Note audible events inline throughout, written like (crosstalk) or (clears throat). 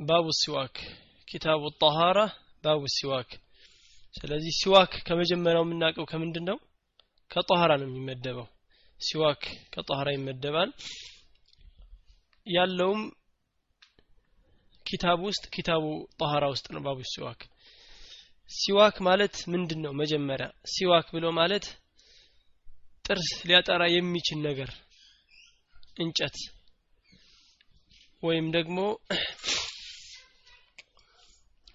باب السواك كتاب الطهارة باب السواك። ስለዚህ ሲዋክ ከመጀመሪያው የምናውቀው ከምንድን ነው ከጠሃራ ነው የሚመደበው። ሲዋክ ከጠሃራ ይመደባል። ያለውም ኪታብ ውስጥ كتاب الطهارة ውስጥ ነው باب السواك። ሲዋክ ማለት ምንድን ነው መጀመሪያ ሲዋክ ብሎ ማለት ጥርስ ሊያጠራ የሚችል ነገር እንጨት ወይም ደግሞ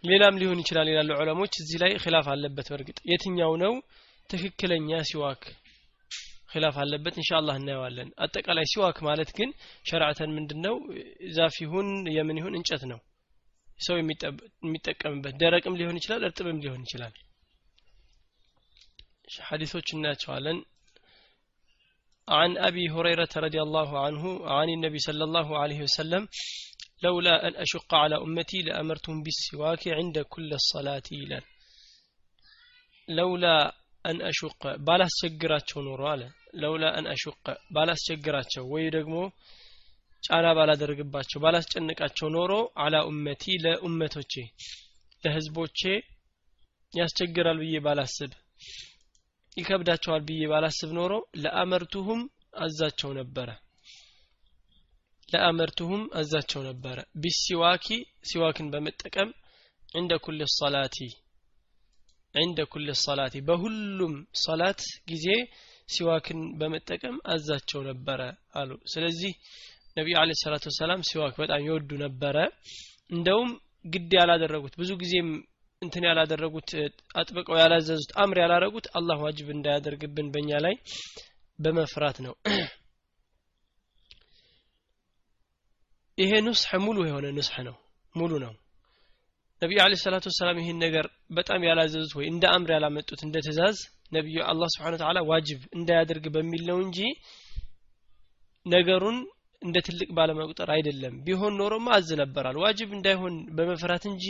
ሌላም ሊሆን ይችላል ይላሉ ዑለሞች እዚህ ላይ ኺላፍ አለበት በእርግጥ የትኛው ነው ትክክለኛ ሲዋክ ኺላፍ አለበት ኢንሻአላህ እናየዋለን አጠቃላይ ሲዋክ ማለት ግን ሸርዓተን ምንድነው ዛፍ ይሁን የምን ይሁን እንጨት ነው ሰው የሚጠቀምበት ደረቅም ሊሆን ይችላል እርጥብም ሊሆን ይችላል ሐዲሶች እናያቸዋለን عن أبي هريرة رضي الله عنه عن النبي صلى الله عليه وسلم لولا أن أشق على أمتي لأمرتهم بالسواك عند كل الصلاة إلى لولا أن أشق بالاس شجراتشو نورو على لولا أن أشق بالاس شجراتشو ويدقمو ጫና ባላደርግባቸው ባላስጨንቃቸው ኖሮ አላ ኡመቲ ለኡመቶቼ ለህዝቦቼ ያስቸግራል ብዬ ባላስብ ይከብዳቸዋል ብዬ ባላስብ ኖሮ ለአመርቱሁም አዛቸው ነበረ ለአመርቱሁም አዛቸው ነበረ። ቢሲዋኪ ሲዋክን በመጠቀም እንደ ኩል ሰላቲ እንደ ኩል ሰላቲ በሁሉም ሰላት ጊዜ ሲዋክን በመጠቀም አዛቸው ነበረ አሉ። ስለዚህ ነቢዩ አለ ሰላቱ ወሰላም ሲዋክ በጣም ይወዱ ነበረ። እንደውም ግድ ያላደረጉት ብዙ ጊዜም እንትን ያላደረጉት አጥብቀው ያላዘዙት አምር ያላረጉት አላህ ዋጅብ እንዳያደርግብን በእኛ ላይ በመፍራት ነው ይሄ ኑስሕ ሙሉ የሆነ ኑስሕ ነው። ሙሉ ነው። ነቢዩ አለ ሰላቱ ወሰላም ይህን ነገር በጣም ያላዘዙት ወይ እንደ አምር ያላመጡት እንደ ትእዛዝ ነቢዩ አላህ ስብሓን ተዓላ ዋጅብ እንዳያደርግ በሚል ነው እንጂ ነገሩን እንደ ትልቅ ባለመቁጠር አይደለም። ቢሆን ኖሮማ አዝ ነበራል። ዋጅብ እንዳይሆን በመፍራት እንጂ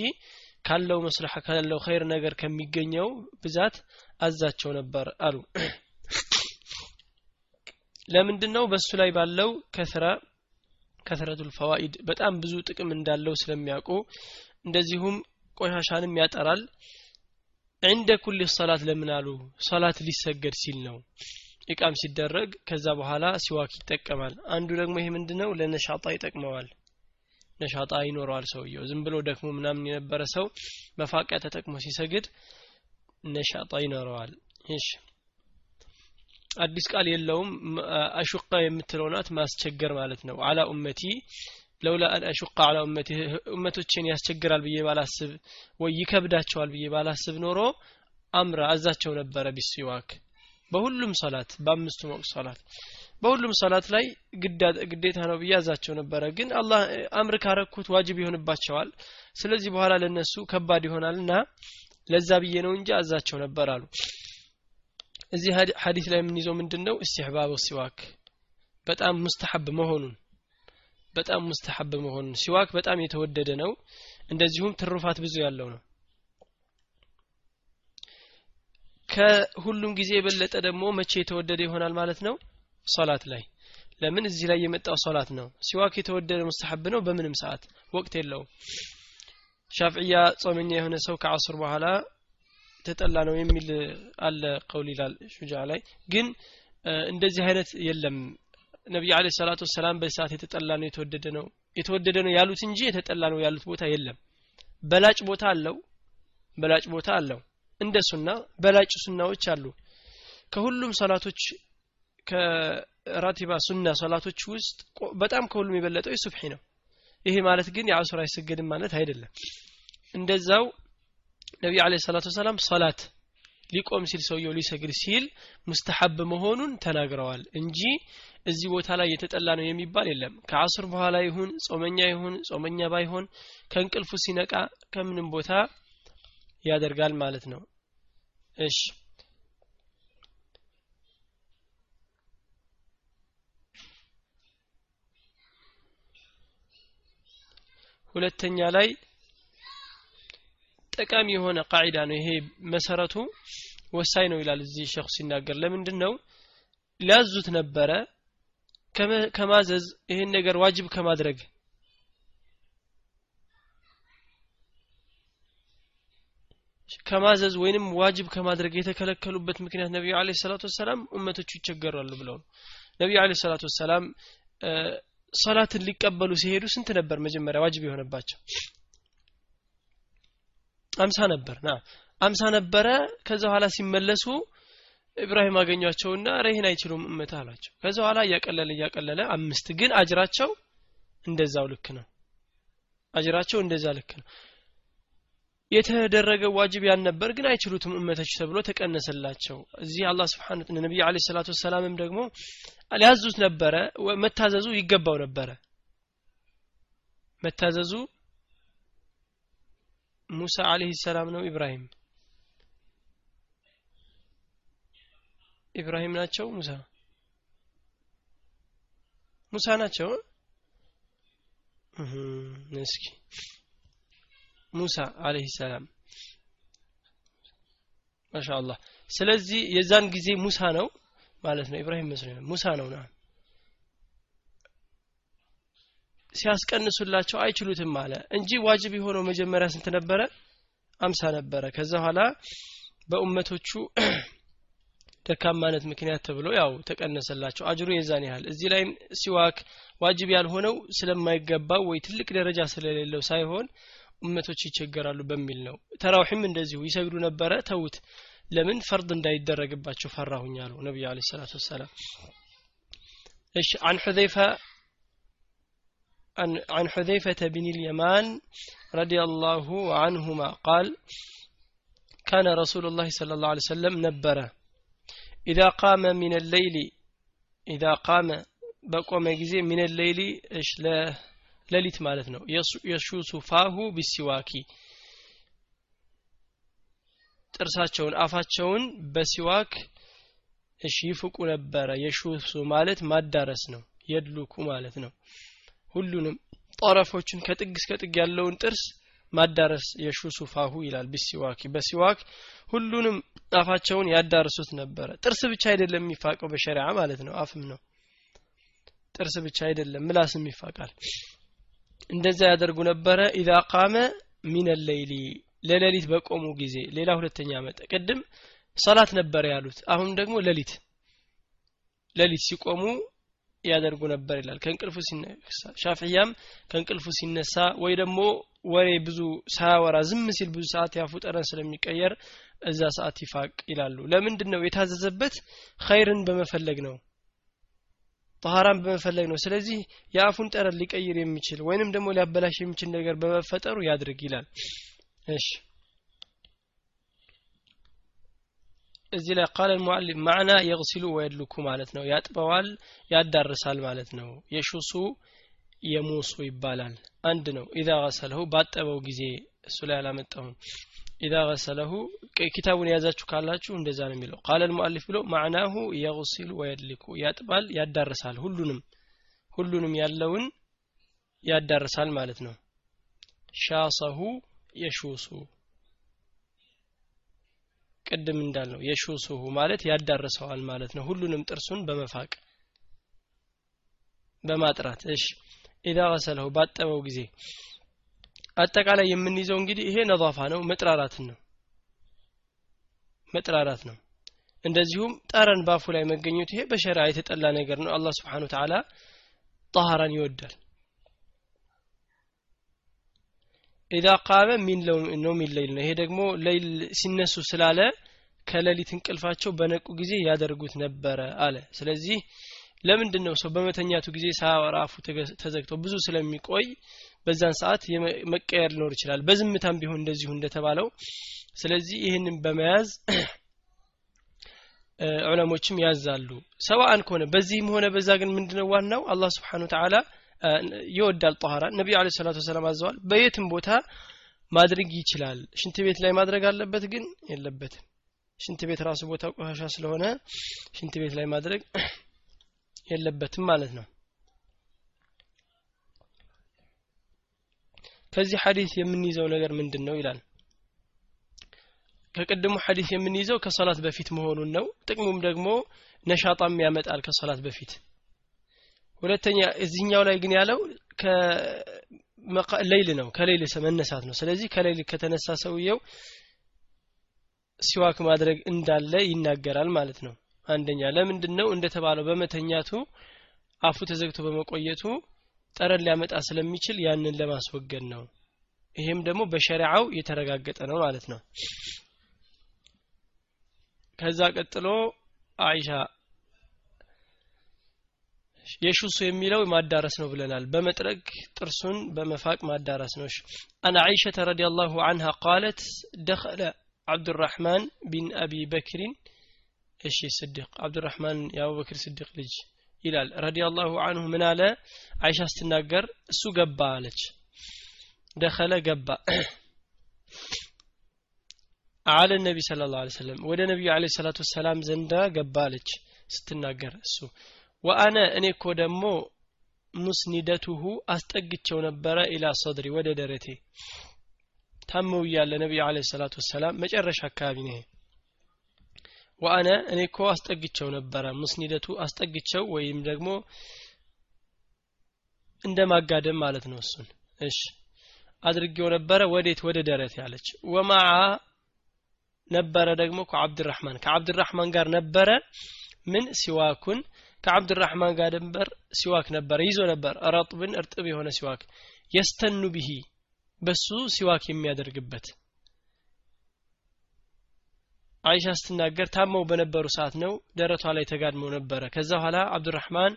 ካለው መስለሐ ካለው ኸይር ነገር ከሚገኘው ብዛት አዛቸው ነበር አሉ። (clears throat) ለምንድን ነው በሱ ላይ ባለው ከስራ ከስረቱል ፈዋኢድ በጣም ብዙ ጥቅም እንዳለው ስለሚያውቁ እንደዚሁም ቆሻሻንም ያጠራል። እንደ ኩል ሰላት ለምን አሉ? ሰላት ሊሰገድ ሲል ነው። ኢቃም ሲደረግ ከዛ በኋላ ሲዋክ ይጠቀማል። አንዱ ደግሞ ይሄ ምንድነው? ለነሻጣ ይጠቅመዋል። ነሻጣ ይኖረዋል ሰውየው። ዝም ብሎ ደክሞ ምናምን የነበረ ሰው መፋቂያ ተጠቅሞ ሲሰግድ ነሻጣ ይኖረዋል። እሺ አዲስ ቃል የለውም። አሹቃ የምትለው ማስቸገር ማለት ነው። አላ ኡመቲ ለውላ አን አሹቃ አላ ኡመቲ ኡመቶችን ያስቸግራል ብዬ ባላስብ ወይ ይከብዳቸዋል ብዬ ባላስብ ኖሮ አምራ አዛቸው ነበረ ቢስዋክ። በሁሉም ሰላት በአምስቱ ወቅት ሰላት በሁሉም ሰላት ላይ ግዴታ ነው ብዬ አዛቸው ነበረ። ግን አላህ አምር ካረኩት ዋጅብ ይሆንባቸዋል። ስለዚህ በኋላ ለነሱ ከባድ ይሆናል እና ለዛ ብዬ ነው እንጂ አዛቸው ነበር አሉ እዚህ ሀዲስ ላይ የምንይዘው ምንድን ነው እስትሕባብ ሲዋክ በጣም ሙስተሐብ መሆኑን በጣም ሙስተሐብ መሆኑን። ሲዋክ በጣም የተወደደ ነው። እንደዚሁም ትሩፋት ብዙ ያለው ነው። ከሁሉም ጊዜ የበለጠ ደግሞ መቼ የተወደደ ይሆናል ማለት ነው? ሶላት ላይ። ለምን? እዚህ ላይ የመጣው ሶላት ነው። ሲዋክ የተወደደ ሙስተሐብ ነው? በምንም ሰዓት። ወቅት የለውም። ሻፍዕያ ጾመኛ የሆነ ሰው ከአስር በኋላ ተጠላ ነው የሚል አለ ቀውል ይላል ሹጃ ላይ። ግን እንደዚህ አይነት የለም። ነቢዩ አለ ሰላቱ ወሰላም በሰዓት የተጠላ ነው የተወደደ ነው የተወደደ ነው ያሉት እንጂ የተጠላ ነው ያሉት ቦታ የለም። በላጭ ቦታ አለው በላጭ ቦታ አለው። እንደ ሱና በላጭ ሱናዎች አሉ። ከሁሉም ሰላቶች ከራቲባ ሱና ሰላቶች ውስጥ በጣም ከሁሉም የበለጠው የሱብሒ ነው። ይሄ ማለት ግን የአሱር አይሰገድም ማለት አይደለም። እንደዛው ነቢ አለ ሰላቱ ወሰላም ሰላት ሊቆም ሲል ሰውየው ሊሰግድ ሲል ሙስተሐብ መሆኑን ተናግረዋል እንጂ እዚህ ቦታ ላይ የተጠላ ነው የሚባል የለም። ከአስር በኋላ ይሁን ጾመኛ ይሁን ጾመኛ ባይሆን ከእንቅልፉ ሲነቃ ከምንም ቦታ ያደርጋል ማለት ነው። እሺ። ሁለተኛ ላይ ጠቃሚ የሆነ ቃዒዳ ነው። ይሄ መሰረቱ ወሳኝ ነው ይላል እዚህ ሸኹ ሲናገር። ለምንድን ነው ሊያዙት ነበረ። ከማዘዝ ይህን ነገር ዋጅብ ከማድረግ ከማዘዝ ወይንም ዋጅብ ከማድረግ የተከለከሉበት ምክንያት ነቢዩ አለ ሰላቱ ወሰላም እመቶቹ ይቸገራሉ ብለው ነው። ነቢዩ አለ ሰላቱ ወሰላም ሰላትን ሊቀበሉ ሲሄዱ ስንት ነበር መጀመሪያ ዋጅብ የሆነባቸው? አምሳ ነበር። ና አምሳ ነበረ። ከዛ በኋላ ሲመለሱ ኢብራሂም አገኟቸውና ረይህን አይችሉም እመት አሏቸው። ከዛ በኋላ እያቀለለ እያቀለለ አምስት ግን አጅራቸው እንደዛው ልክ ነው። አጅራቸው እንደዛ ልክ ነው። የተደረገ ዋጅብ ያን ነበር ግን አይችሉትም እመቶች ተብሎ ተቀነሰላቸው። እዚህ አላህ ስብሓን ነቢዩ አለ ሰላቱ ወሰላምም ደግሞ ሊያዙት ነበረ። መታዘዙ ይገባው ነበረ። መታዘዙ ሙሳ አለህ ሰላም ነው። ኢብራሂም ኢብራሂም ናቸው ሙሳ? ሙሳ ናቸው? እስኪ ሙሳ አለህ ሰላም ማሻአላህ። ስለዚህ የዛን ጊዜ ሙሳ ነው ማለት ነው። ኢብራሂም መስሎኝ ሙሳ ነው ና ሲያስቀንሱላቸው አይችሉትም አለ። እንጂ ዋጅብ የሆነው መጀመሪያ ስንት ነበረ? አምሳ ነበረ። ከዛ በኋላ በኡመቶቹ (clears throat) ደካማነት ምክንያት ተብሎ ያው ተቀነሰላቸው። አጅሩ የዛን ያህል እዚህ ላይም ሲዋክ ዋጅብ ያልሆነው ስለማይገባው ወይ ትልቅ ደረጃ ስለሌለው ሳይሆን እመቶች ይቸገራሉ በሚል ነው። ተራውሒም እንደዚሁ ይሰግዱ ነበረ። ተውት ለምን ፈርድ እንዳይደረግባቸው ፈራሁኝ ነቢዩ አለ ሰላቱ ወሰላም። እሺ አን ሑዘይፈ عن, عن حذيفة بن اليمان رضي الله عنهما قال كان رسول الله صلى الله عليه وسلم نبره إذا قام من الليل إذا قام በቆመ ጊዜ ሚን ሌይሊ እሽ ሌሊት ማለት ነው የሹሱ ፋሁ ቢሲዋኪ ጥርሳቸውን አፋቸውን በሲዋክ እሺ ይፍቁ ነበረ የሹሱ ማለት ማዳረስ ነው የድሉኩ ማለት ነው ሁሉንም ጠረፎችን ከጥግ እስከ ጥግ ያለውን ጥርስ ማዳረስ يشوص فاه ይላል بالسواك። በሲዋክ ሁሉንም አፋቸውን ያዳርሱት ነበረ። ጥርስ ብቻ አይደለም የሚፋቀው በሸሪዓ ማለት ነው። አፍም ነው። ጥርስ ብቻ አይደለም ምላስም ይፋቃል። እንደዛ ያደርጉ ነበረ። إذا قام من الليل ለሌሊት በቆሙ ጊዜ ሌላ ሁለተኛ መጠ ቅድም ሰላት ነበረ ያሉት አሁን ደግሞ ሌሊት ሌሊት ሲቆሙ ያደርጉ ነበር ይላል። ከእንቅልፉ ሲነሳ ሻፍያም ከእንቅልፉ ሲነሳ ወይ ደግሞ ወሬ ብዙ ሳያወራ ዝም ሲል ብዙ ሰዓት ያፉ ጠረን ስለሚቀየር እዛ ሰዓት ይፋቅ ይላሉ። ለምንድን ነው የታዘዘበት? ኸይርን በመፈለግ ነው። ጠሃራን በመፈለግ ነው። ስለዚህ የአፉን ጠረን ሊቀይር የሚችል ወይንም ደግሞ ሊያበላሽ የሚችል ነገር በመፈጠሩ ያድርግ ይላል። እሺ እዚህ ላይ ቃል ሙዓሊም ማዕና የግሲሉ ወየድልኩ ማለት ነው። ያጥበዋል ያዳርሳል ማለት ነው። የሹሱ የሙሱ ይባላል። አንድ ነው። ኢዛ ገሰለሁ ባጠበው ጊዜ እሱ ላይ አላመጣሁም። ኢዛ ገሰለሁ ኪታቡን የያዛችሁ ካላችሁ እንደዛ ነው የሚለው። ቃል ሙአሊፍ ብሎ ማዕናሁ የግሲሉ ወየድልኩ ያጥባል ያዳርሳል። ሁሉንም ሁሉንም ያለውን ያዳርሳል ማለት ነው። ሻሰሁ የሹሱ ቅድም እንዳልነው የሹሱሁ ማለት ያዳርሰዋል ማለት ነው። ሁሉንም ጥርሱን በመፋቅ በማጥራት። እሺ ኢዛ ገሰለሁ ባጠበው ጊዜ። አጠቃላይ የምንይዘው እንግዲህ ይሄ ነዛፋ ነው መጥራራትን ነው መጥራራት ነው። እንደዚሁም ጠረን ባፉ ላይ መገኘት ይሄ በሸሪዓ የተጠላ ነገር ነው። አላህ ስብሓን ጠሃራን ይወዳል إذا قام من ነው من الليل ነው። ይሄ ደግሞ ليل ሲነሱ ስላለ ከሌሊት እንቅልፋቸው በነቁ ጊዜ ያደርጉት ነበረ አለ። ስለዚህ ለምንድን ነው ሰው በመተኛቱ ጊዜ ሳያወራ አፉ ተዘግቶ ብዙ ስለሚቆይ በዛን ሰዓት መቀየር ሊኖር ይችላል። በዝምታም ቢሆን እንደዚሁ እንደተባለው። ስለዚህ ይህንን በመያዝ (clears throat) ዑለሞችም ያዛሉ። ሰዋአን ከሆነ በዚህም ሆነ በዛ ግን ምንድነው ዋናው? አላህ ስብሓን ተዓላ ይወዳል ጠኋራ ነቢዩ አለ ሰላቱ ወሰላም አዘዋል በየትም ቦታ ማድረግ ይችላል። ሽንት ቤት ላይ ማድረግ አለበት ግን የለበትም። ሽንት ቤት ራሱ ቦታ ቆሻሻ ስለሆነ ሽንት ቤት ላይ ማድረግ የለበትም ማለት ነው። ከዚህ ሐዲስ የምንይዘው ነገር ምንድን ነው ይላል? ከቅድሙ ሐዲስ የምንይዘው ከሰላት በፊት መሆኑን ነው። ጥቅሙም ደግሞ ነሻጣም ያመጣል ከሰላት በፊት ሁለተኛ እዚህኛው ላይ ግን ያለው ሌይል ነው ከሌይል መነሳት ነው። ስለዚህ ከሌይል ከተነሳ ሰውየው ሲዋክ ማድረግ እንዳለ ይናገራል ማለት ነው። አንደኛ ለምንድን ነው እንደተባለው በመተኛቱ አፉ ተዘግቶ በመቆየቱ ጠረን ሊያመጣ ስለሚችል ያንን ለማስወገድ ነው። ይሄም ደግሞ በሸሪዓው የተረጋገጠ ነው ማለት ነው። ከዛ ቀጥሎ አይሻ የሹሱ የሚለው ማዳረስ ነው ብለናል። በመጥረግ ጥርሱን በመፋቅ ማዳረስ ነው። አን አይሸተ ረዲየላሁ አንሃ ቃለት ደኸለ አብዱራህማን ቢን አቢ በክሪን። እሺ ስድቅ አብዱራህማን የአቡበክር ስድቅ ልጅ ይላል። ረዲየላሁ አንሁ ምን አለ? አይሻ ስትናገር እሱ ገባ አለች። ደኸለ ገባ። አለ ነቢ ስለ ላ ሰለም ወደ ነቢዩ አለ ሰላቱ ወሰላም ዘንዳ ገባ አለች ስትናገር እሱ ወአነ እኔ እኮ ደግሞ ሙስኒደቱሁ አስጠግቸው ነበረ ኢላ ሶድሪ ወደ ደረቴ። ታመው እያለ ነቢዩ አለ ሰላቱ ወሰላም መጨረሻ አካባቢ ነው ወአነ እኔ እኮ አስጠግቸው ነበረ ሙስኒደቱ አስጠግቸው ወይም ደግሞ እንደ ማጋደም ማለት ነው እሱን። እሺ አድርጌው ነበረ ወዴት? ወደ ደረት ያለች ወማዓ ነበረ ደግሞ ከአብድራህማን። ከአብድራህማን ጋር ነበረ። ምን? ሲዋኩን ከአብድራህማን ጋር ድንበር ሲዋክ ነበረ ይዞ ነበር። ረጥብን እርጥብ የሆነ ሲዋክ የስተኑ ብሂ በሱ ሲዋክ የሚያደርግበት። አይሻ ስትናገር ታመው በነበሩ ሰዓት ነው ደረቷ ላይ ተጋድመው ነበረ። ከዛ በኋላ አብዱራህማን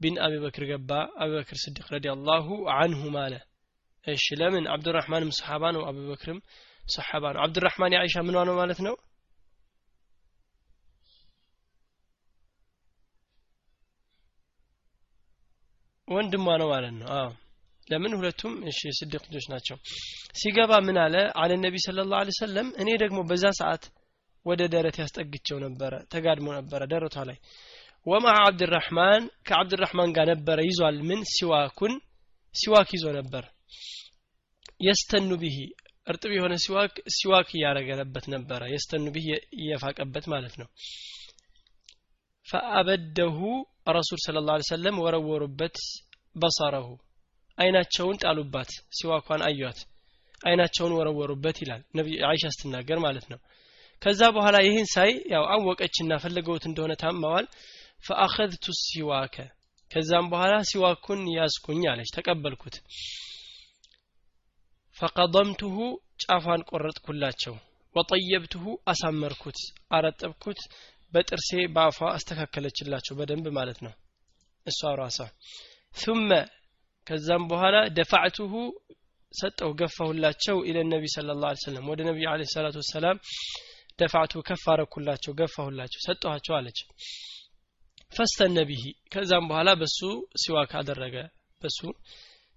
ቢን አቢበክር ገባ። አቢበክር ስዲቅ ረዲ አላሁ አንሁ ማለ። እሺ ለምን? አብዱራህማንም ሰሓባ ነው አቡበክርም ሰሓባ ነው። አብዱራህማን የአይሻ ምኗ ነው ማለት ነው ወንድሟ ነው ማለት ነው። አዎ። ለምን? ሁለቱም እሺ ስድቅ ልጆች ናቸው። ሲገባ ምን አለ? አለ ነቢ ስለ ላሁ ሰለም እኔ ደግሞ በዛ ሰዓት ወደ ደረት ያስጠግቸው ነበረ ተጋድሞ ነበረ ደረቷ ላይ። ومع عبد الرحمن ከአብድራህማን ጋር ነበረ ይዟል። ምን? ሲዋኩን ሲዋክ ይዞ ነበር። يستن به እርጥብ የሆነ ሲዋክ ሲዋክ እያረገለበት ነበረ። يستن به እየፋቀበት ማለት ነው። فأبده رسول الله صلى الله عليه وسلم ወረወሩበት بصره አይናቸውን ጣሉባት። ሲዋኳን አዩት አይናቸውን ወረወሩበት ይላል ነቢ አይሻ ስትናገር ማለት ነው። ከዛ በኋላ ይህን ሳይ ያው አወቀችና ፈለገውት እንደሆነ ታማዋል ፈአኸዝቱ ሲዋከ ከዛም በኋላ ሲዋኩን ያዝኩኝ አለች ተቀበልኩት። ፈቀደምቱሁ ጫፏን ቆረጥኩላቸው። ወጠየብትሁ አሳመርኩት አረጠብኩት በጥርሴ በአፏ አስተካከለችላቸው በደንብ ማለት ነው። እሷ ራሷ ثم ከዛም በኋላ ደፋዕቱሁ ሰጠው ገፋሁላቸው ኢለ ነቢ ስለ ላ ሰለም ወደ ነቢዩ አለ ሰላቱ ወሰላም ደፋዕቱ ከፍ ገፋሁላቸው ሰጠኋቸው አለች። ፈስተነ ቢሂ ከዛም በኋላ በሱ ሲዋክ አደረገ በሱ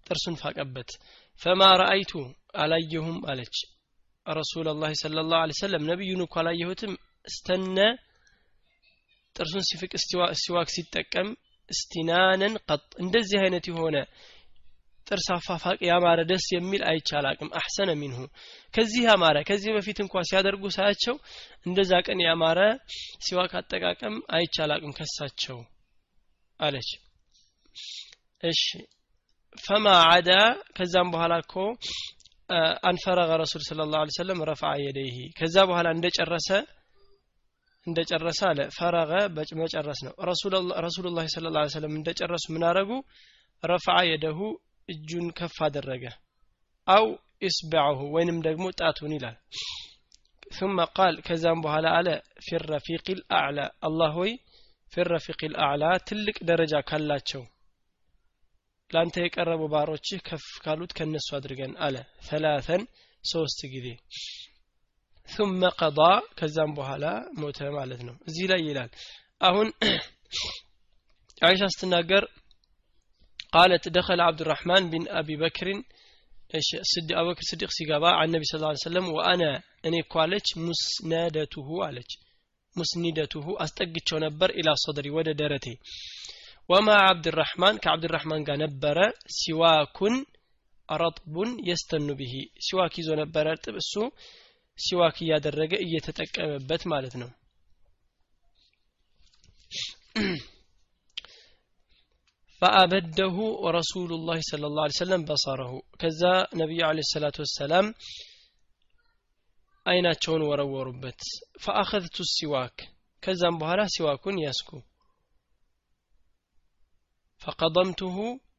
ጥርሱን ፋቀበት። ፈማ ረአይቱ አላየሁም አለች። ረሱል ላ ስለ ላሁ ሰለም ነቢዩን እኮ አላየሁትም። እስተነ ጥርሱን ሲፍቅ ሲዋክ ሲጠቀም እስቲናነን ቀጥ እንደዚህ አይነት የሆነ ጥርስ አፋፋቅ ያማረ ደስ የሚል አይቻላቅም አሕሰነ ሚንሁ። ከዚህ ያማረ ከዚህ በፊት እንኳ ሲያደርጉ ሳያቸው እንደዛ ቀን ያማረ ሲዋክ አጠቃቀም አይቻላቅም ከሳቸው አለች። እሺ። ፈማ አዳ ከዛም በኋላ እኮ አንፈረገ ረሱል ስለ ላሁ ሰለም ረፈዐ የደይህ ከዛ በኋላ እንደጨረሰ እንደጨረሰ አለ ፈረገ መጨረስ ነው ረሱሉላህ ስለ ላ ሰለም እንደጨረሱ ምን አረጉ ረፈዐ የደሁ እጁን ከፍ አደረገ አው ኢስበዐሁ ወይንም ደግሞ ጣቱን ይላል ثم قال ከዛም በኋላ አለ ፊ ረፊቅ ልአዕላ አላህ ሆይ ፊ ረፊቅ ልአዕላ ትልቅ ደረጃ ካላቸው ለአንተ የቀረቡ ባሮችህ ከፍ ካሉት ከነሱ አድርገን አለ ተላተን ሶስት ጊዜ ثم قضى ከዛም በኋላ ሞተ ማለት ነው እዚህ ላይ ይላል አሁን አይሻ ስትናገር قالت دخل عبد الرحمن بن أبي بكر صدق أبو بكر صديق سيقابا عن النبي صلى الله عليه وسلم وأنا أني قالت مسندته عليك مسندته أستقتشو نبر إلى صدري ود درتي وما عبد الرحمن كعبد الرحمن قال نبر سواك رطب يستن به سواك يزو نبر እሱ ሲዋክ እያደረገ እየተጠቀመበት ማለት ነው። ፈአበደሁ ረሱሉ ላህ ለ ላ ሰለም በሰረሁ ከዛ ነቢዩ አለ ሰላቱ ወሰላም አይናቸውን ወረወሩበት። ፈአኸዝቱ ሲዋክ ከዛም በኋላ ሲዋኩን ያስኩ። ፈቀደምትሁ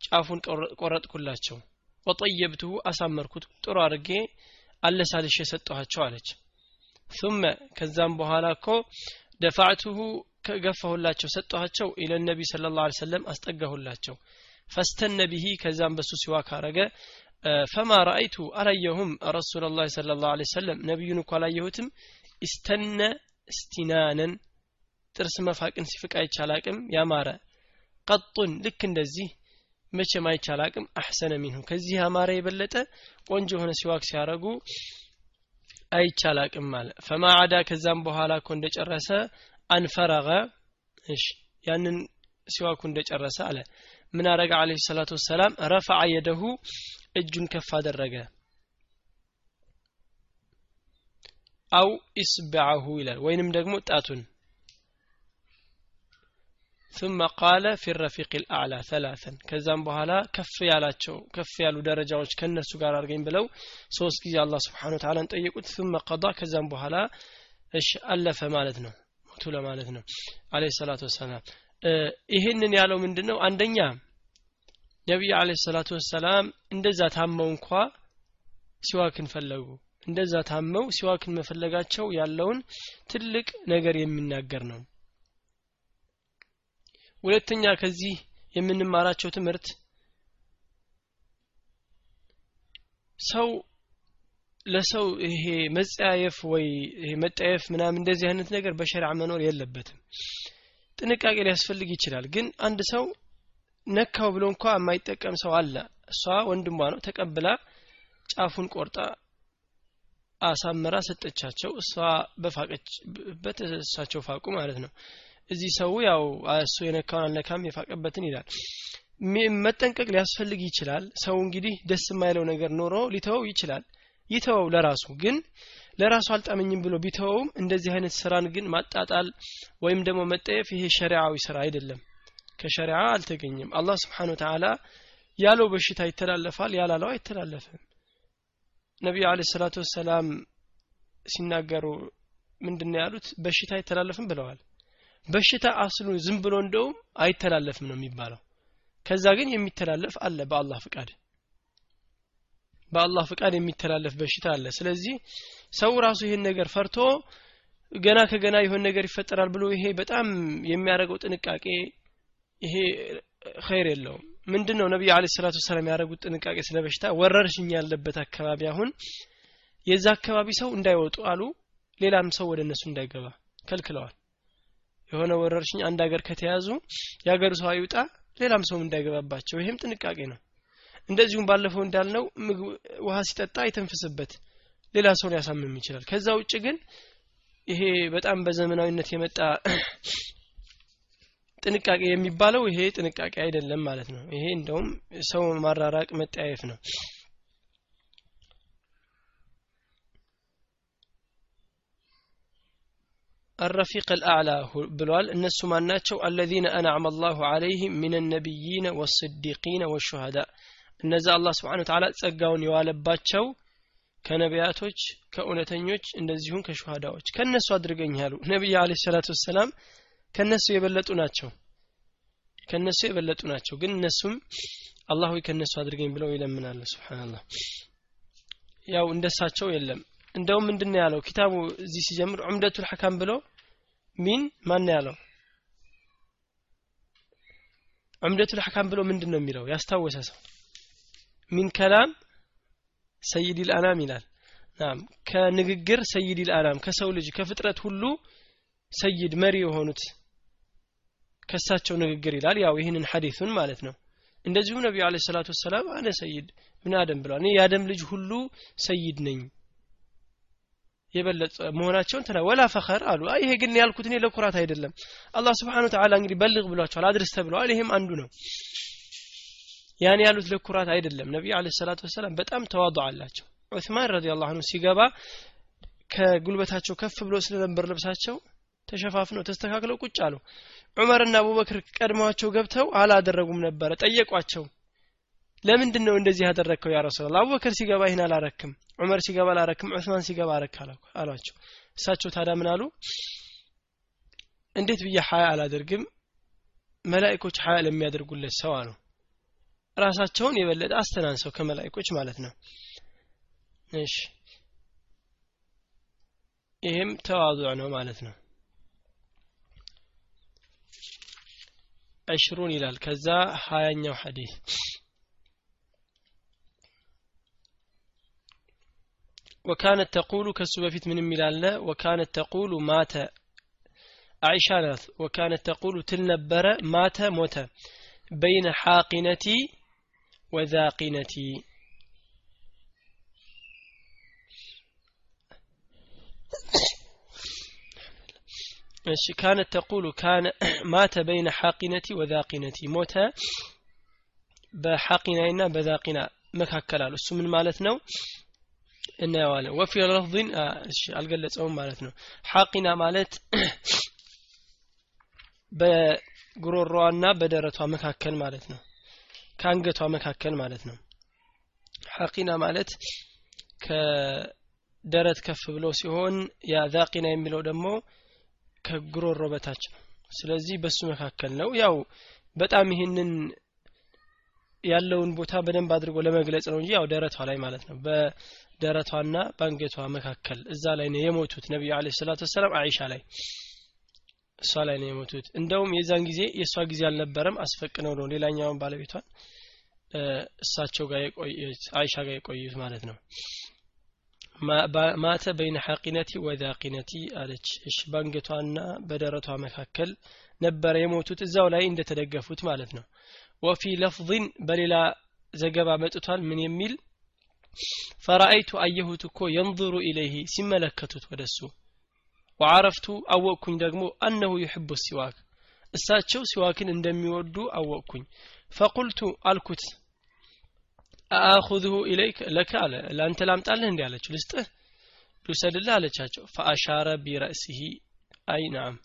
ጫፉን ቆረጥኩላቸው። ወጠየብትሁ አሳመርኩት። ጥሩ አድርጌ አለሳልሽ የሰጠኋቸው አለች። ثم ከዛም በኋላ እኮ ደፋዕቱሁ ከገፋሁላቸው ሰጠኋቸው ኢለ ነቢ ስለ ላ ሰለም አስጠጋሁላቸው። ፈስተነ ብሂ ከዛም በሱ ሲዋ ካረገ ፈማ ረአይቱ አላየሁም። ረሱላ ላ ስለ ላ ሰለም ነቢዩን እኳ አላየሁትም። ኢስተነ እስቲናነን ጥርስ መፋቅን ሲፍቅ አይቻላቅም ያማረ። ቀጡን ልክ እንደዚህ መቼም አይቻላቅም አሕሰነ ሚንሁ ከዚህ ያማረ የበለጠ ቆንጆ የሆነ ሲዋክ ሲያረጉ አይቻላቅም አለ። ፈማ አዳ ከዛም በኋላ እኮ እንደጨረሰ አንፈረገ። እሺ ያንን ሲዋኩ እንደጨረሰ አለ። ምን አረገ? አለ ሰላቱ ወሰላም ረፈዐ የደሁ እጁን ከፍ አደረገ። አው ኢስበዐሁ ይላል ወይንም ደግሞ ጣቱን ثم قال في الرفيق الأعلى ثلاثا ከዛም በኋላ ከፍ ያላቸው ከፍ ያሉ ደረጃዎች ከነሱ ጋር አድርገኝ ብለው ሶስት ጊዜ አላህ ስብሓን ወተዓላን ጠየቁት ثم قضى ከዛም በኋላ እሺ አለፈ ማለት ነው ሞቱ ለማለት ነው አለ ሰላቱ ወሰላም ይህንን ያለው ምንድን ነው አንደኛ ነቢይ አለ ሰላቱ ወሰላም እንደዛ ታመው እንኳ ሲዋክን ፈለጉ እንደዛ ታመው ሲዋክን መፈለጋቸው ያለውን ትልቅ ነገር የሚናገር ነው ሁለተኛ ከዚህ የምንማራቸው ትምህርት ሰው ለሰው ይሄ መጸያየፍ ወይ ይሄ መጠየፍ ምናምን እንደዚህ አይነት ነገር በሸሪዓ መኖር የለበትም። ጥንቃቄ ሊያስፈልግ ይችላል። ግን አንድ ሰው ነካው ብሎ እንኳ የማይጠቀም ሰው አለ። እሷ ወንድሟ ነው። ተቀብላ ጫፉን ቆርጣ አሳምራ ሰጠቻቸው። እሷ በፋቀችበት እሳቸው ፋቁ ማለት ነው እዚህ ሰው ያው እሱ የነካውን አልነካም የፋቀበትን ይላል። መጠንቀቅ ሊያስፈልግ ይችላል። ሰው እንግዲህ ደስ የማይለው ነገር ኖሮ ሊተወው ይችላል። ይተወው ለራሱ ግን ለራሱ አልጣመኝም ብሎ ቢተወውም እንደዚህ አይነት ስራን ግን ማጣጣል ወይም ደግሞ መጠየፍ ይሄ ሸሪዓዊ ስራ አይደለም። ከሸሪዓ አልተገኘም። አላህ ስብሓን ወተዓላ ያለው በሽታ ይተላለፋል ያላለው አይተላለፍም። ነቢዩ አለ ሰላቱ ወሰላም ሲናገሩ ምንድን ያሉት? በሽታ አይተላለፍም ብለዋል በሽታ አስሉ ዝም ብሎ እንደውም አይተላለፍም ነው የሚባለው። ከዛ ግን የሚተላለፍ አለ በአላህ ፍቃድ። በአላህ ፍቃድ የሚተላለፍ በሽታ አለ። ስለዚህ ሰው ራሱ ይሄን ነገር ፈርቶ ገና ከገና የሆን ነገር ይፈጠራል ብሎ ይሄ በጣም የሚያደርገው ጥንቃቄ ይሄ ኸይር የለውም። ምንድን ነው ነቢዩ አለ ሰላቱ ወሰላም ያደረጉት ጥንቃቄ ስለ በሽታ? ወረርሽኝ ያለበት አካባቢ አሁን የዛ አካባቢ ሰው እንዳይወጡ አሉ ሌላም ሰው ወደ እነሱ እንዳይገባ። ከልክለዋል የሆነ ወረርሽኝ አንድ ሀገር ከተያዙ የሀገሩ ሰው አይውጣ ሌላም ሰው እንዳይገባባቸው። ይሄም ጥንቃቄ ነው። እንደዚሁም ባለፈው እንዳልነው ውሃ ሲጠጣ አይተንፍስበት ሌላ ሰው ሊያሳምም ይችላል። ከዛ ውጭ ግን ይሄ በጣም በዘመናዊነት የመጣ (clears throat) ጥንቃቄ የሚባለው ይሄ ጥንቃቄ አይደለም ማለት ነው። ይሄ እንደውም ሰው ማራራቅ መጠያየፍ ነው الرفيق الأعلى بلوال الناس ماناتشو الذين أنعم الله عليهم من النبيين والصديقين والشهداء እነዛ አላህ ስብሓን ተዓላ ጸጋውን የዋለባቸው ከነቢያቶች ከእውነተኞች እንደዚሁም ከሸሃዳዎች ከእነሱ አድርገኝ ያሉ ነቢይ አለ ሰላቱ ወሰላም ከእነሱ የበለጡ ናቸው ከእነሱ የበለጡ ናቸው ግን እነሱም አላህ ሆይ ከእነሱ አድርገኝ ብለው ይለምናሉ ስብሓንላህ ያው እንደሳቸው የለም እንደውም ምንድን ያለው ኪታቡ እዚህ ሲጀምር ዑምደቱል ሐካም ብሎ ሚን ማን ያለው? ዑምደቱል ሐካም ብሎ ምንድን ነው የሚለው? ያስታወሰ ሰው። ሚን ከላም ሰይድ ልአናም ይላል። ናም ከንግግር ሰይድ ልአናም ከሰው ልጅ ከፍጥረት ሁሉ ሰይድ መሪ የሆኑት ከሳቸው ንግግር ይላል። ያው ይህንን ሐዲሱን ማለት ነው። እንደዚሁም ነቢዩ አለ ሰላቱ ወሰላም አነ ሰይድ ምን አደም ብለዋል? የአደም ልጅ ሁሉ ሰይድ ነኝ የበለጠ መሆናቸውን ተና ወላ ፈኸር አሉ። ይሄ ግን ያልኩት እኔ ለኩራት አይደለም። አላህ ስብሓን ወተዓላ እንግዲህ በልግ ብሏቸዋል አድርስ ተብለዋል። ይሄም አንዱ ነው። ያን ያሉት ለኩራት አይደለም። ነቢዩ አለ ሰላቱ ወሰላም በጣም ተዋض አላቸው። ዑስማን ረዲ ላሁ ሲገባ ከጉልበታቸው ከፍ ብሎ ስለነበር ልብሳቸው ተሸፋፍነው ተስተካክለው ቁጭ አሉ። ዑመርና አቡበክር ቀድመዋቸው ገብተው አላደረጉም ነበረ ጠየቋቸው ለምንድን ነው እንደዚህ ያደረግከው ያ ረሱላ አቡበከር ሲገባ ይህን አላረክም ዑመር ሲገባ አላረክም ዑስማን ሲገባ አረክ አሏቸው። እሳቸው ታዳ ምን አሉ? እንዴት ብዬ ሀያ አላደርግም? መላይኮች ሀያ ለሚያደርጉለት ሰው አሉ። ራሳቸውን የበለጠ አስተናንሰው ከመላይኮች ማለት ነው። እሺ ይህም ተዋضع ነው ማለት ነው። ዕሽሩን ይላል። ከዛ ሀያኛው ሐዲስ وكانت تقول كسو بفيت من ملالة وكانت تقول مات عائشة ناث وكانت تقول تلنبر مات موت بين حاقنتي وذاقنتي እሺ ካነት ተቁሉ ካነ (coughs) ማተ በይነ ሐቂነቲ ወዛቂነቲ ሞተ በሐቂናይና በዛቂና መካከል አሉ እሱ ምን ማለት ነው እናየዋለን። ወፊ ለፍظን አልገለጸውም ማለት ነው። ሐቂና ማለት (clears throat) በጉሮሮዋና በደረቷ መካከል ማለት ነው። ከአንገቷ መካከል ማለት ነው። ሐቂና ማለት ከደረት ከፍ ብሎ ሲሆን ያ ዛቂና የሚለው ደግሞ ከጉሮሮ በታች ነው። ስለዚህ በሱ መካከል ነው። ያው በጣም ይህንን ያለውን ቦታ በደንብ አድርጎ ለመግለጽ ነው እንጂ ያው ደረቷ ላይ ማለት ነው። በደረቷና በአንገቷ መካከል እዛ ላይ ነው የሞቱት ነቢዩ አለ ሰላቱ ወሰላም አይሻ ላይ። እሷ ላይ ነው የሞቱት። እንደውም የዛን ጊዜ የእሷ ጊዜ አልነበረም አስፈቅነው ነው ሌላኛውን ባለቤቷን እሳቸው ጋር የቆዩት አይሻ ጋር የቆዩት ማለት ነው። ማተ በይነ ሐቂነቲ ወዛቂነቲ አለች። እሺ በአንገቷና በደረቷ መካከል ነበረ የሞቱት እዛው ላይ እንደተደገፉት ማለት ነው وفي لفظ بل لا زجبا متوتال من يميل فرأيت أيه تكو ينظر إليه سملكتت ودسو. وعرفت أوكن دقمو أنه يحب السواك. الساتشو سواكن اندم أو أوكن فقلت ألكت. أأخذه إليك لك على لأنت لم تعلن دي على تلسته تسد الله على تشاتشو فأشار برأسه أي نعم.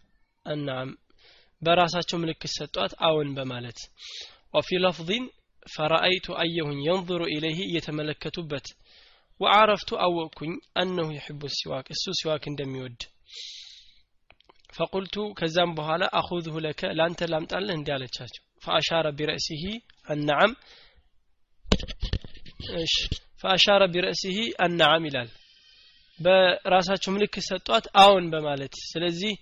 النعم برأساتشو ملك الستوات أون بمالت. وفي لفظ فرأيت أيه ينظر إليه يتملك كتبت وعرفت أو كن أنه يحب السواك السواك دم يود. فقلت كزام بهالا أخذه لك لأنت لم تألن دي على فأشار برأسه النعم إيش؟ فأشار برأسه النعم إلال. በራሳቸው ምልክት ሰጧት አሁን በማለት ስለዚህ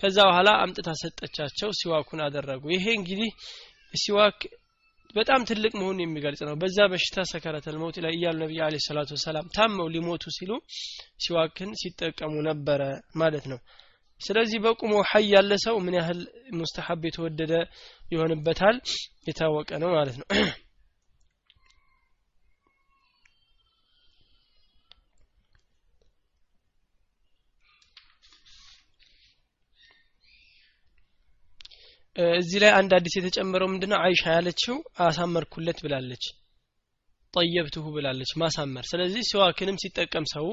ከዛ በኋላ شو ሰጠቻቸው ሲዋኩን አደረጉ ይሄ እንግዲህ ሲዋክ በጣም ትልቅ መሆኑን የሚገልጽ ነው። በዛ በሽታ سكرة الموت ላይ እያሉ ነቢዩ عليه الصلاة والسلام ታመው ሊሞቱ ሲሉ ሲዋክን ሲጠቀሙ ነበረ ማለት ነው። ስለዚህ በቁሞ ሀይ ያለ ሰው ምን ያህል مستحب የተወደደ ይሆንበታል? የታወቀ ነው ማለት ነው (clears throat) እዚህ ላይ አንድ አዲስ የተጨመረው ምንድነው? አይሻ ያለችው አሳመርኩለት ብላለች። ጠየብትሁ ብላለች ማሳመር። ስለዚህ ሲዋክንም ሲጠቀም ሰው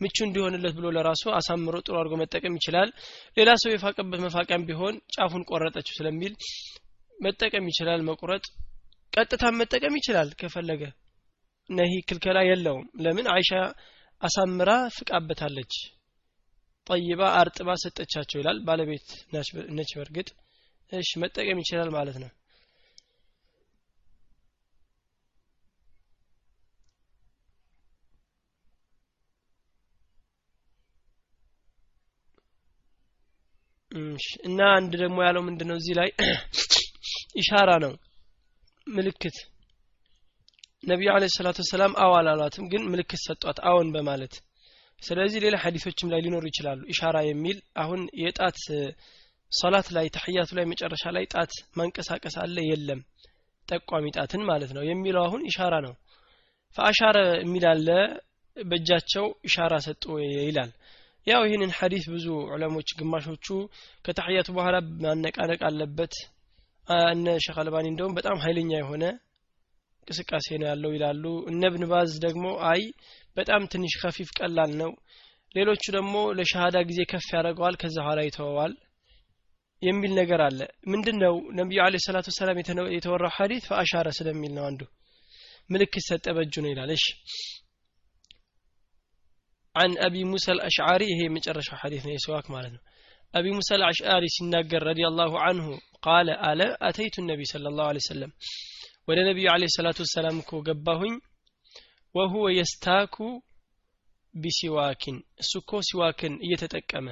ምቹ እንዲሆንለት ብሎ ለራሱ አሳምሮ ጥሩ አድርጎ መጠቀም ይችላል። ሌላ ሰው የፋቀበት መፋቂያም ቢሆን ጫፉን ቆረጠችው ስለሚል መጠቀም ይችላል። መቁረጥ ቀጥታም መጠቀም ይችላል። ከፈለገ ነሂ ክልከላ የለውም። ለምን? አይሻ አሳምራ ፍቃበታለች። ጠይባ አርጥባ ሰጠቻቸው ይላል። ባለቤት ነች በርግጥ እሺ መጠቀም ይችላል ማለት ነው። እና አንድ ደግሞ ያለው ምንድነው? እዚህ ላይ (coughs) ኢሻራ ነው ምልክት። ነቢዩ አለ ሰላቱ ወሰላም አዎ አላሏትም ግን ምልክት ሰጧት አዎን በማለት። ስለዚህ ሌላ ሀዲሶችም ላይ ሊኖሩ ይችላሉ። ኢሻራ የሚል አሁን የጣት ሶላት ላይ ተሕያቱ ላይ መጨረሻ ላይ ጣት ማንቀሳቀስ አለ የለም። ጠቋሚ ጣትን ማለት ነው የሚለው አሁን ኢሻራ ነው። ፈአሻረ የሚል አለ በእጃቸው ኢሻራ ሰጡ ይላል። ያው ይህንን ሐዲስ ብዙ ዑለሞች ግማሾቹ ከተሕያቱ በኋላ ማነቃነቅ አለበት። እነ ሸክ አልባኒ እንደውም በጣም ኃይለኛ የሆነ እንቅስቃሴ ነው ያለው ይላሉ። እነ ብን ደግሞ አይ በጣም ትንሽ ከፊፍ ቀላል ነው። ሌሎቹ ደግሞ ለሸሃዳ ጊዜ ከፍ ያደርገዋል ከዛ ኋላ ይተወዋል የሚል ነገር አለ ምንድን ነው ነቢዩ አለ ሰላቱ ወሰላም የተወራው ሐዲት ፈአሻረ ስለሚል ነው አንዱ ምልክት ሰጠ በእጁ ነው ይላል እሺ عن أبي موسى الأشعري هي مجرش حديثنا يسواك مالنا أبي موسى الأشعري سنقر رضي الله عنه قال ألا أتيت النبي صلى الله عليه وسلم ወደ ነቢዩ አለ ሰላቱ ወሰላም እኮ ገባሁኝ ወሁወ የስታኩ ቢሲዋኪን እሱ እኮ ሲዋክን እየተጠቀመ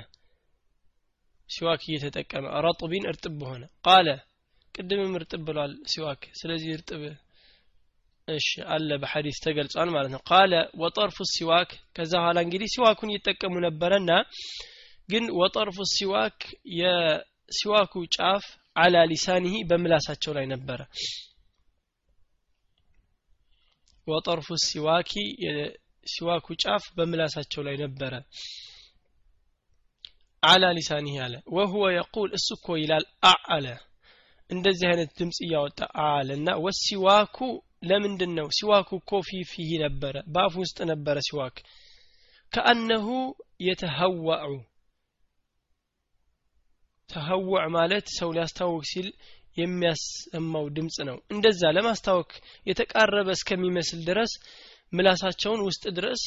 ሲዋክ እየተጠቀመ ረጥቢን እርጥብ በሆነ ቃለ ቅድምም እርጥብ ብሏል ሲዋክ። ስለዚህ እርጥብ እሺ አለ በሐዲስ ተገልጿል ማለት ነው። قال وطرف السواك። ከዛ በኋላ እንግዲህ ሲዋኩን እየጠቀሙ ነበረና ግን وطرف السواك የሲዋኩ ጫፍ على لسانه በምላሳቸው ላይ ነበረ። وطرف السواك ሲዋኩ ጫፍ በምላሳቸው ላይ ነበረ አላ ሊሳኒህ አለ። ወሁወ የቁል እሱ እኮ ይላል አለ። እንደዚህ አይነት ድምፅ እያወጣ አለ እና ወሲዋኩ ለምንድን ነው ሲዋኩ እኮ ፊ ነበረ በአፍ ውስጥ ነበረ ሲዋክ። ከአነሁ የተሀዋዑ ተሀዋዕ ማለት ሰው ሊያስታውቅ ሲል የሚያሰማው ድምፅ ነው። እንደዛ ለማስታወክ የተቃረበ እስከሚመስል ድረስ ምላሳቸውን ውስጥ ድረስ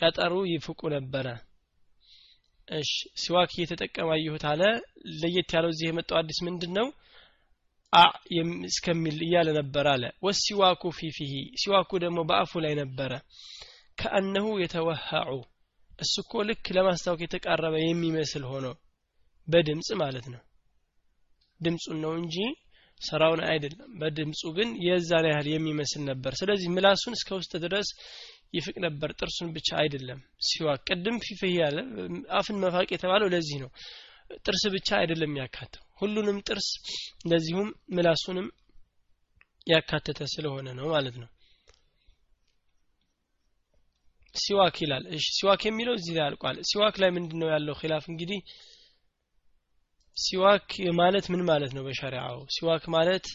ያጠሩ ይፍቁ ነበረ እሺ ሲዋክ እየተጠቀመ አየሁት አለ። ለየት ያለው እዚህ የመጣው አዲስ ምንድን ነው አ እስከሚል እያለ ነበር አለ። ወሲዋኩ ፊፊሂ ሲዋኩ ደግሞ በአፉ ላይ ነበረ። ከአነሁ የተወሃዑ እሱ እኮ ልክ ለማስታወክ የተቃረበ የሚመስል ሆኖ በድምፅ ማለት ነው። ድምፁን ነው እንጂ ስራውን አይደለም። በድምፁ ግን የዛን ያህል የሚመስል ነበር። ስለዚህ ምላሱን እስከ ውስጥ ድረስ ይፍቅ ነበር ጥርሱን ብቻ አይደለም ሲዋክ ቅድም فاه ያለ አፍን መፋቅ የተባለው ለዚህ ነው። ጥርስ ብቻ አይደለም ያካተው ሁሉንም ጥርስ እንደዚሁም ምላሱንም ያካተተ ስለሆነ ነው ማለት ነው። ሲዋክ ይላል። እሺ ሲዋክ የሚለው እዚህ ላይ አልቋል። ሲዋክ ላይ ምንድነው ያለው خلاف? እንግዲህ ሲዋክ ማለት ምን ማለት ነው በሸሪዓው? ሲዋክ ማለት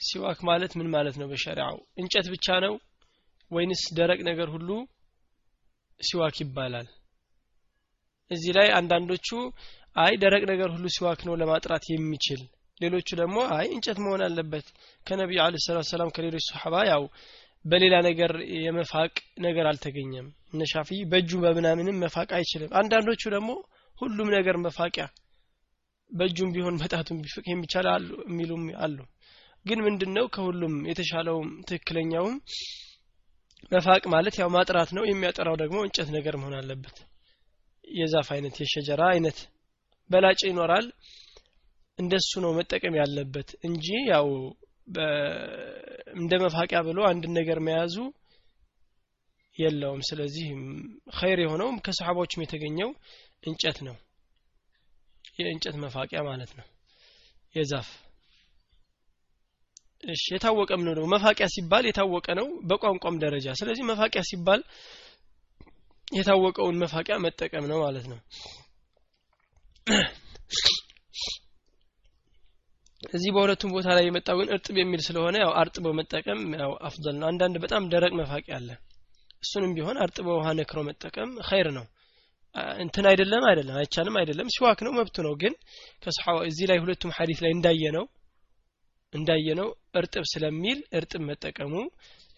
ሲዋክ ማለት ምን ማለት ነው? በሸሪዓው እንጨት ብቻ ነው ወይንስ ደረቅ ነገር ሁሉ ሲዋክ ይባላል? እዚህ ላይ አንዳንዶቹ አይ ደረቅ ነገር ሁሉ ሲዋክ ነው ለማጥራት የሚችል ሌሎቹ ደግሞ አይ እንጨት መሆን አለበት። ከነቢዩ عليه الصلاة والسلام ከሌሎች ሰሓባ ያው በሌላ ነገር የመፋቅ ነገር አልተገኘም። እነ በእጁ በምናምንም መፋቅ አይችልም። አንዳንዶቹ ደግሞ ሁሉም ነገር መፋቂያ በእጁም ቢሆን በጣቱም ቢፍቅ የሚቻል አሉ የሚሉም አሉ ግን ምንድነው? ከሁሉም የተሻለውም ትክክለኛውም መፋቅ ማለት ያው ማጥራት ነው። የሚያጠራው ደግሞ እንጨት ነገር መሆን አለበት። የዛፍ አይነት የሸጀራ አይነት በላጭ ይኖራል። እንደሱ ነው መጠቀም ያለበት እንጂ ያው እንደ መፋቂያ ብሎ አንድን ነገር መያዙ የለውም። ስለዚህ ኸይር የሆነውም ከሰሓቦችም የተገኘው እንጨት ነው። የእንጨት መፋቂያ ማለት ነው። የዛፍ እሺ የታወቀም ነው ደግሞ። መፋቂያ ሲባል የታወቀ ነው በቋንቋም ደረጃ። ስለዚህ መፋቂያ ሲባል የታወቀውን መፋቂያ መጠቀም ነው ማለት ነው። እዚህ በሁለቱም ቦታ ላይ የመጣው ግን እርጥብ የሚል ስለሆነ ያው አርጥበው መጠቀም ያው አፍضل ነው። አንዳንድ በጣም ደረቅ መፋቂያ አለ። እሱንም ቢሆን አርጥበው ውሃ ነክሮ መጠቀም ኸይር ነው። እንትን አይደለም አይደለም አይቻልም አይደለም። ሲዋክ ነው መብቱ ነው። ግን ከሰሓባ እዚህ ላይ ሁለቱም ሐዲስ ላይ እንዳየ ነው እንዳየ ነው እርጥብ ስለሚል እርጥብ መጠቀሙ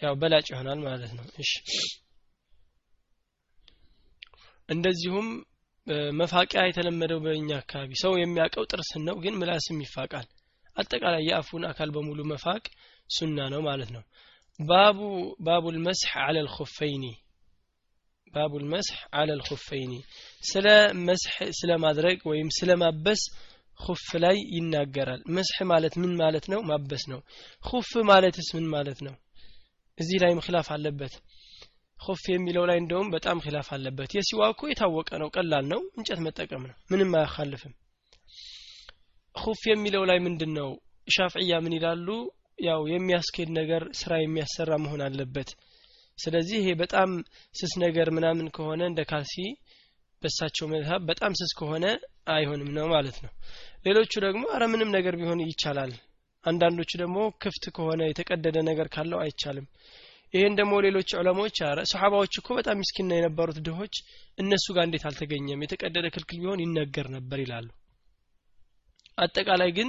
ያው በላጭ ይሆናል ማለት ነው። እሺ። እንደዚሁም መፋቂያ የተለመደው በእኛ አካባቢ ሰው የሚያውቀው ጥርስን ነው ግን ምላስም ይፋቃል። አጠቃላይ የአፉን አካል በሙሉ መፋቅ ሱና ነው ማለት ነው። ባቡ ባቡ ልመስሕ አለ ልኹፈይኒ ባቡ ልመስሕ አለ ልኹፈይኒ ስለ መስሕ ስለ ማድረግ ወይም ስለ ማበስ ሁፍ ላይ ይናገራል። መስሕ ማለት ምን ማለት ነው? ማበስ ነው። ሁፍ ማለትስ ምን ማለት ነው? እዚህ ላይም ኪላፍ አለበት። ሁፍ የሚለው ላይ እንደውም በጣም ኪላፍ አለበት። የሲዋኩ የታወቀ ነው። ቀላል ነው። እንጨት መጠቀም ነው። ምንም አያካልፍም። ሁፍ የሚለው ላይ ምንድን ነው ሻፍዕያ ምን ይላሉ? ያው የሚያስኬድ ነገር ስራ የሚያሰራ መሆን አለበት። ስለዚህ ይሄ በጣም ስስ ነገር ምናምን ከሆነ እንደ ካልሲ በሳቸው መዝሀብ በጣም ስስ ከሆነ አይሆንም ነው ማለት ነው። ሌሎቹ ደግሞ አረ ምንም ነገር ቢሆን ይቻላል። አንዳንዶቹ ደግሞ ክፍት ከሆነ የተቀደደ ነገር ካለው አይቻልም። ይሄን ደግሞ ሌሎች ዑለሞች አረ ሰሓባዎች እኮ በጣም ምስኪና የነበሩት ድሆች እነሱ ጋር እንዴት አልተገኘም? የተቀደደ ክልክል ቢሆን ይነገር ነበር ይላሉ። አጠቃላይ ግን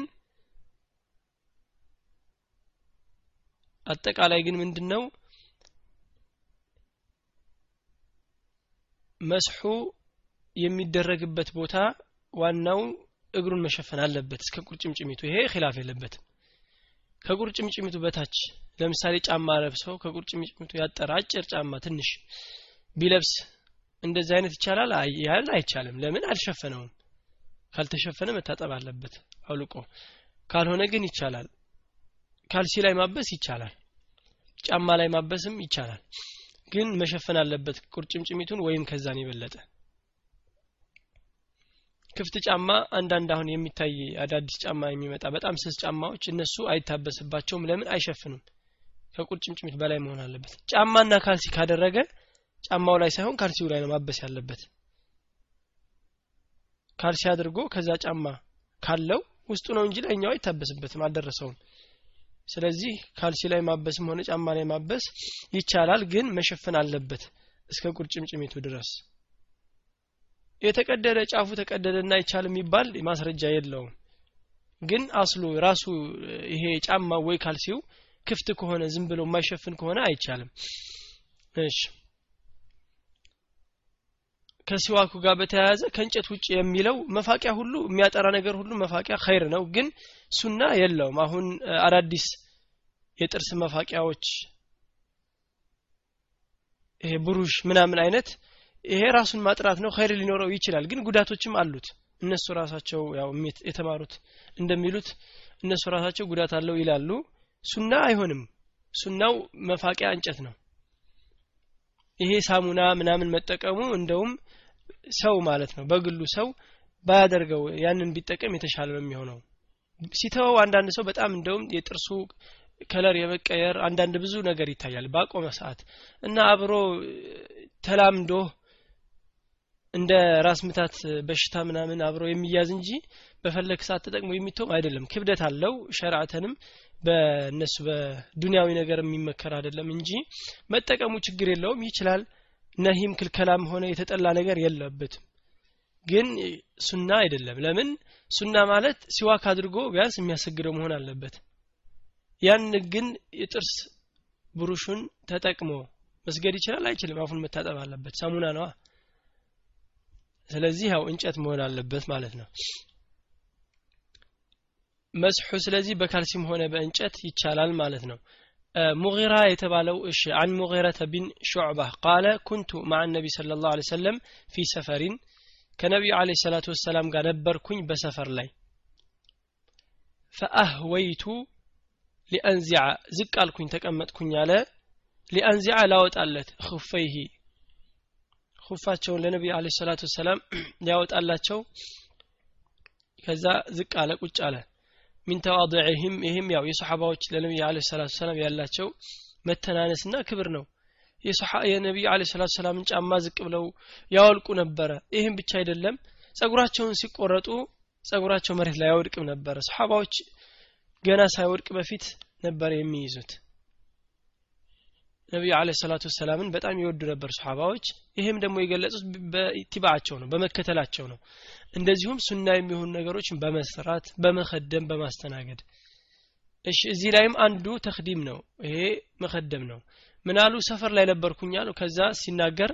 አጠቃላይ ግን ምንድነው? መስሑ የሚደረግበት ቦታ ዋናው እግሩን መሸፈን አለበት እስከ ቁርጭምጭሚቱ። ይሄ ኺላፍ የለበትም። ከቁርጭምጭሚቱ በታች ለምሳሌ ጫማ ለብሰው ከቁርጭምጭሚቱ ያጠረ አጭር ጫማ ትንሽ ቢለብስ እንደዚህ አይነት ይቻላል? ያል አይቻልም። ለምን? አልሸፈነውም። ካልተሸፈነ መታጠብ አለበት። አውልቆ ካልሆነ ግን ይቻላል። ካልሲ ላይ ማበስ ይቻላል። ጫማ ላይ ማበስም ይቻላል። ግን መሸፈን አለበት ቁርጭምጭሚቱን ወይም ከዛን የበለጠ ክፍት ጫማ አንዳንድ አሁን የሚታይ አዳዲስ ጫማ የሚመጣ በጣም ስስ ጫማዎች እነሱ አይታበስባቸውም። ለምን? አይሸፍኑም። ከቁርጭምጭሚት በላይ መሆን አለበት። ጫማና ካልሲ ካደረገ ጫማው ላይ ሳይሆን ካልሲው ላይ ነው ማበስ ያለበት። ካልሲ አድርጎ ከዛ ጫማ ካለው ውስጡ ነው እንጂ ላይኛው አይታበስበትም አልደረሰውም። ስለዚህ ካልሲ ላይ ማበስም ሆነ ጫማ ላይ ማበስ ይቻላል ግን መሸፈን አለበት እስከ ቁርጭምጭሚቱ ድረስ የተቀደደ ጫፉ ተቀደደና ይቻል የሚባል ማስረጃ የለውም። ግን አስሉ ራሱ ይሄ ጫማ ወይ ካልሲው ክፍት ከሆነ ዝም ብሎ የማይሸፍን ከሆነ አይቻልም። እሺ። ከሲዋኩ ጋር በተያያዘ ከእንጨት ውጭ የሚለው መፋቂያ ሁሉ የሚያጠራ ነገር ሁሉ መፋቂያ ኸይር ነው ግን ሱና የለውም። አሁን አዳዲስ የጥርስ መፋቂያዎች ይሄ ብሩሽ ምናምን አይነት ይሄ ራሱን ማጥራት ነው ኸይር ሊኖረው ይችላል። ግን ጉዳቶችም አሉት። እነሱ ራሳቸው ያው የተማሩት እንደሚሉት እነሱ ራሳቸው ጉዳት አለው ይላሉ። ሱና አይሆንም። ሱናው መፋቂያ እንጨት ነው። ይሄ ሳሙና ምናምን መጠቀሙ እንደውም ሰው ማለት ነው በግሉ ሰው ባያደርገው ያንን ቢጠቀም የተሻለ ነው የሚሆነው። ሲተወው አንዳንድ ሰው በጣም እንደውም የጥርሱ ከለር የመቀየር አንዳንድ ብዙ ነገር ይታያል። ባቆመ ሰዓት እና አብሮ ተላምዶ እንደ ራስ ምታት በሽታ ምናምን አብሮ የሚያዝ እንጂ በፈለግ ሰዓት ተጠቅሞ የሚተውም አይደለም። ክብደት አለው። ሸርዓተንም በእነሱ በዱንያዊ ነገር የሚመከር አይደለም እንጂ መጠቀሙ ችግር የለውም። ይችላል። ነሂም ክልከላም ሆነ የተጠላ ነገር የለበትም። ግን ሱና አይደለም። ለምን? ሱና ማለት ሲዋክ አድርጎ ቢያንስ የሚያሰግደው መሆን አለበት። ያን ግን የጥርስ ብሩሹን ተጠቅሞ መስገድ ይችላል? አይችልም። አፉን መታጠብ አለበት። ሳሙና ነዋ ስለዚህ ያው እንጨት መሆን አለበት ማለት ነው። መስሑ ስለዚህ በካልሲም ሆነ በእንጨት ይቻላል ማለት ነው። ሙጊራ የተባለው እሺ አን ሙጊረተ ቢን ሹዕባ ቃለ ኩንቱ ማዓ ነቢ ስለ ላሁ ሰለም ፊ ሰፈሪን። ከነቢዩ አለ ሰላቱ ወሰላም ጋር ነበርኩኝ በሰፈር ላይ። ፈአህወይቱ ሊአንዚዓ ዝቅ አልኩኝ ተቀመጥኩኝ አለ። ሊአንዚዓ ላወጣለት ክፈይሂ ኩፋቸውን ለነቢዩ አለ ሰላቱ ወሰላም (clears throat) ሊያወጣላቸው ከዛ ዝቅ አለ ቁጭ አለ። ሚን ተዋضዕህም ይህም ያው የሰሓባዎች ለነቢዩ አለ ሰላቱ ሰላም ያላቸው መተናነስና ክብር ነው። የነቢዩ አለ ሰላቱ ሰላምን ጫማ ዝቅ ብለው ያወልቁ ነበረ። ይህም ብቻ አይደለም ጸጉራቸውን ሲቆረጡ ጸጉራቸው መሬት ላይ አይወድቅም ነበረ። ሰሓባዎች ገና ሳይወድቅ በፊት ነበር የሚይዙት ነቢዩ አለ ሰላቱ ወሰላምን በጣም ይወዱ ነበር ሰሓባዎች። ይህም ደግሞ የገለጹት በኢትባዓቸው ነው በመከተላቸው ነው። እንደዚሁም ሱና የሚሆኑ ነገሮችን በመስራት በመከደም በማስተናገድ። እሺ እዚህ ላይም አንዱ ተክዲም ነው። ይሄ መከደም ነው። ምናሉ ሰፈር ላይ ነበርኩኝ አሉ። ከዛ ሲናገር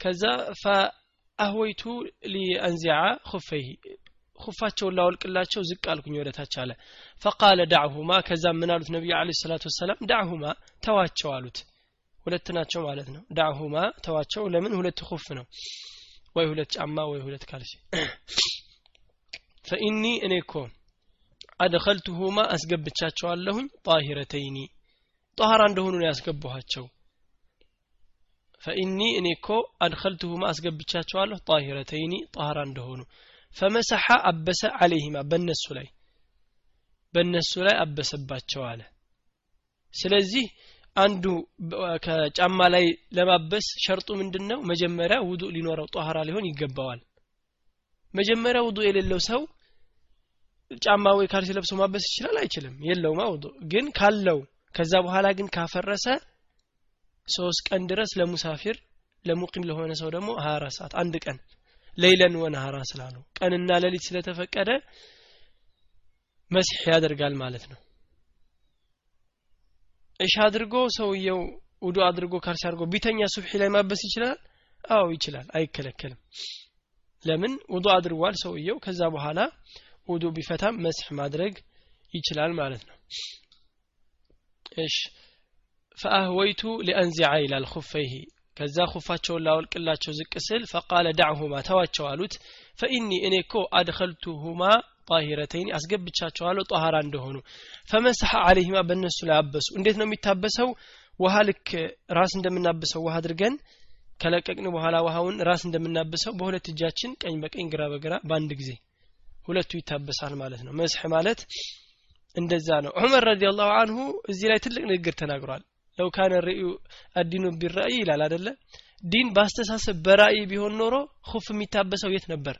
ከዛ ፈአህወይቱ ሊአንዚዓ ኩፈይህ ኩፋቸውን ላወልቅላቸው ዝቅ አልኩኝ ወደ ታች አለ። ፈቃለ ዳዕሁማ ከዛ ምን አሉት ነቢዩ አለ ሰላቱ ወሰላም? ዳዕሁማ ተዋቸው አሉት ሁለት ናቸው ማለት ነው። ዳዕሁማ ተዋቸው። ለምን? ሁለት ኩፍ ነው። ወይ ሁለት ጫማ ወይ ሁለት ካልሲ። ፈኢኒ እኔ እኮ አድኸልቱሁማ አስገብቻቸዋለሁኝ ጣሂረተይኒ። ጣሃራ እንደሆኑ ነው ያስገባኋቸው። ፈኢኒ እኔ እኮ አድኸልቱሁማ አስገብቻቸዋለሁ ጣሂረተይኒ ጣሃራ እንደሆኑ። ፈመሰሐ አበሰ አለይሂማ በእነሱ ላይ በእነሱ ላይ አበሰባቸው አለ። ስለዚህ አንዱ ከጫማ ላይ ለማበስ ሸርጡ ምንድን ነው መጀመሪያ ውዱእ ሊኖረው ጧሃራ ሊሆን ይገባዋል። መጀመሪያ ውዱእ የሌለው ሰው ጫማ ወይ ካልሲ ለብሶ ማበስ ይችላል? አይችልም። የለውማ ውዱእ ግን ካለው ከዛ በኋላ ግን ካፈረሰ ሶስት ቀን ድረስ ለሙሳፊር ለሙቂም ለሆነ ሰው ደግሞ 24 ሰዓት አንድ ቀን ሌይለን ወነሃራ ስላሉ ቀንና ሌሊት ስለተፈቀደ መስሕ ያደርጋል ማለት ነው እሺ አድርጎ ሰውየው ውዱ አድርጎ ካልሲ አድርጎ ቢተኛ ሱብሒ ላይ ማበስ ይችላል? አዎ ይችላል። አይከለከልም። ለምን? ውዱ አድርጓል ሰውየው። ከዛ በኋላ ውዱ ቢፈታም መስሕ ማድረግ ይችላል ማለት ነው። እሺ ፈአህወይቱ ሊአንዚዐ ይላል ኩፈይሂ ከዛ ኩፋቸውን ላወልቅላቸው ዝቅ ስል ፈቃለ ዳዕሁማ ተዋቸው አሉት። ፈኢኒ እኔ እኮ አድኸልቱሁማ ጣሂረተይን አስገብቻቸዋለሁ ጧሃራ እንደሆኑ። ፈመሰሐ አለይሂማ በእነሱ ላይ አበሱ። እንዴት ነው የሚታበሰው? ውሃ ልክ ራስ እንደምናብሰው ውሃ አድርገን ከለቀቅን በኋላ ውሃውን ራስ እንደምናብሰው በሁለት እጃችን ቀኝ በቀኝ ግራ በግራ በአንድ ጊዜ ሁለቱ ይታበሳል ማለት ነው። መስሕ ማለት እንደዛ ነው። ዑመር ረዲየላሁ አንሁ እዚህ ላይ ትልቅ ንግግር ተናግሯል። ለው ካነ ርእዩ አዲኑ ቢራእይ ይላል አደለ ዲን በአስተሳሰብ በራእይ ቢሆን ኖሮ ሁፍ የሚታበሰው የት ነበር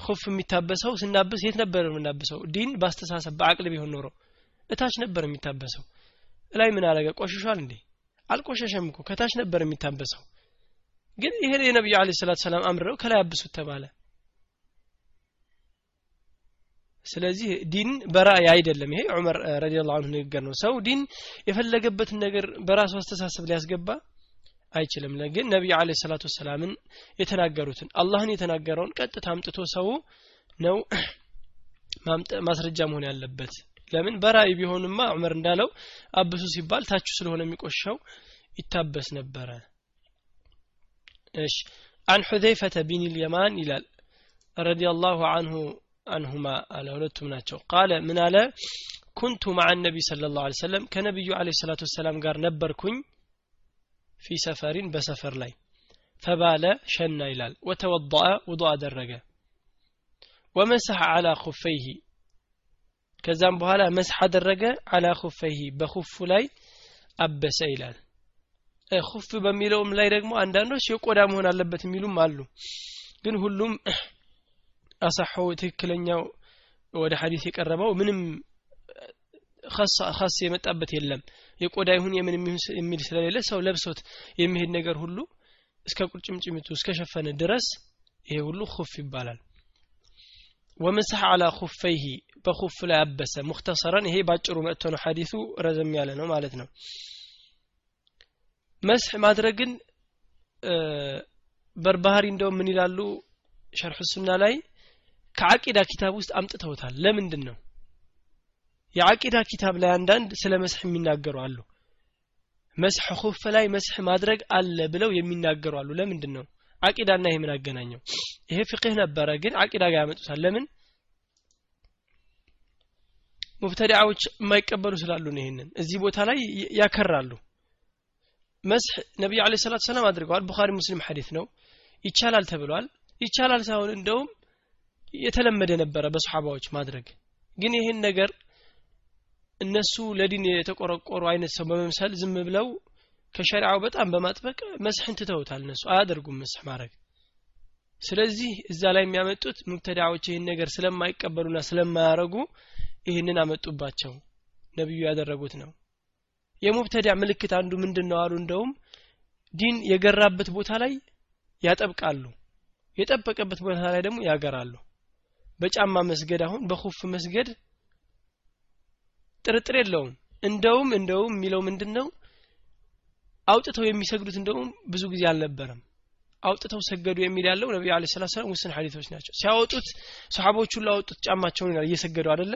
ሁፍ የሚታበሰው ስናብስ የት ነበር የምናብሰው? ዲን በአስተሳሰብ በአቅል ቢሆን ኖሮ እታች ነበር የሚታበሰው። ላይ ምን አረገ ቆሽሿል እንዴ? አልቆሸሸም እኮ። ከታች ነበር የሚታበሰው። ግን ይሄን የነቢዩ አለ ሰላት ሰላም አምረው ከላይ አብሱት ተባለ። ስለዚህ ዲን በራእይ አይደለም። ይሄ ዑመር ረዲየላሁ ዐንሁ ንግግር ነው። ሰው ዲን የፈለገበትን ነገር በራሱ አስተሳሰብ ሊያስገባ አይችልም ግን ነቢዩ አለ ሰላቱ ወሰላምን የተናገሩትን አላህን የተናገረውን ቀጥታ አምጥቶ ሰው ነው ማስረጃ መሆን ያለበት ለምን በራእይ ቢሆንማ ዑመር እንዳለው አብሱ ሲባል ታችሁ ስለሆነ የሚቆሸው ይታበስ ነበረ እሺ عن حذيفة بن اليمان ይላል رضي الله عنه عنهما على ሁለቱም ናቸው قال ምን አለ كنت مع النبي صلى الله عليه وسلم ከነብዩ عليه الصلاة والسلام ጋር ነበርኩኝ ፊ ሰፈሪን በሰፈር ላይ። ፈባለ ሸና ይላል። ወተወضአ ውض አደረገ። ወመሰሐ አላ ኩፈይሂ ከዛም በኋላ መስሐ አደረገ። አላ ኩፈይህ በኩፉ ላይ አበሰ ይላል። ኩፍ በሚለውም ላይ ደግሞ አንዳንዶች የቆዳ መሆን አለበት የሚሉም አሉ። ግን ሁሉም አሳሐው ትክክለኛው ወደ ሀዲስ የቀረበው ምንም ከስ የመጣበት የለም። የቆዳ ይሁን የምን የሚል ስለሌለ ሰው ለብሶት የሚሄድ ነገር ሁሉ እስከ ቁርጭምጭሚቱ እስከ ሸፈነ ድረስ ይሄ ሁሉ ኩፍ ይባላል። ወመሰሐ አላ ኩፈይሂ በኩፍ ላይ አበሰ። ሙክተሰረን ይሄ ባጭሩ መጥቶ ነው። ሐዲሱ ረዘም ያለ ነው ማለት ነው። መስሕ ማድረግን በርባህሪ እንደውም ምን ይላሉ? ሸርሕ ሱና ላይ ከአቂዳ ኪታብ ውስጥ አምጥተውታል። ለምንድን ነው የአቂዳ ኪታብ ላይ አንዳንድ ስለ መስሕ የሚናገሩ አሉ። መስሕ ኩፍ ላይ መስሕ ማድረግ አለ ብለው የሚናገሩ አሉ። ለምንድን ነው? አቂዳና ይሄ ምን አገናኘው? ይሄ ፍቅህ ነበረ ግን አቂዳ ጋር ያመጡታል። ለምን? ሙብተዲዓዎች የማይቀበሉ ስላሉ ነው ይሄንን። እዚህ ቦታ ላይ ያከራሉ። መስሕ ነቢዩ አለ ሰላት ሰላም አድርገዋል። ቡኻሪ ሙስሊም ሐዲት ነው። ይቻላል ተብሏል። ይቻላል ሳይሆን እንደውም የተለመደ ነበረ በሰሓባዎች ማድረግ። ግን ይህን ነገር እነሱ ለዲን የተቆረቆሩ አይነት ሰው በመምሰል ዝም ብለው ከሸሪዓው በጣም በማጥበቅ መስሕን ትተውታል እነሱ። አያደርጉም መስሕ ማድረግ። ስለዚህ እዛ ላይ የሚያመጡት ሙብተዳዎች ይህን ነገር ስለማይቀበሉና ስለማያረጉ ይህንን አመጡባቸው። ነቢዩ ያደረጉት ነው። የሙብተዳ ምልክት አንዱ ምንድን ነው አሉ። እንደውም ዲን የገራበት ቦታ ላይ ያጠብቃሉ። የጠበቀበት ቦታ ላይ ደግሞ ያገራሉ። በጫማ መስገድ አሁን በኹፍ መስገድ ጥርጥር የለውም። እንደውም እንደውም የሚለው ምንድን ነው አውጥተው የሚሰግዱት እንደውም ብዙ ጊዜ አልነበረም። አውጥተው ሰገዱ የሚል ያለው ነቢዩ አለ ሰላት ሰላም ውስን ሀዲቶች ናቸው። ሲያወጡት ሰሓቦች ሁሉ አወጡት ጫማቸውን ይላል እየሰገዱ አደለ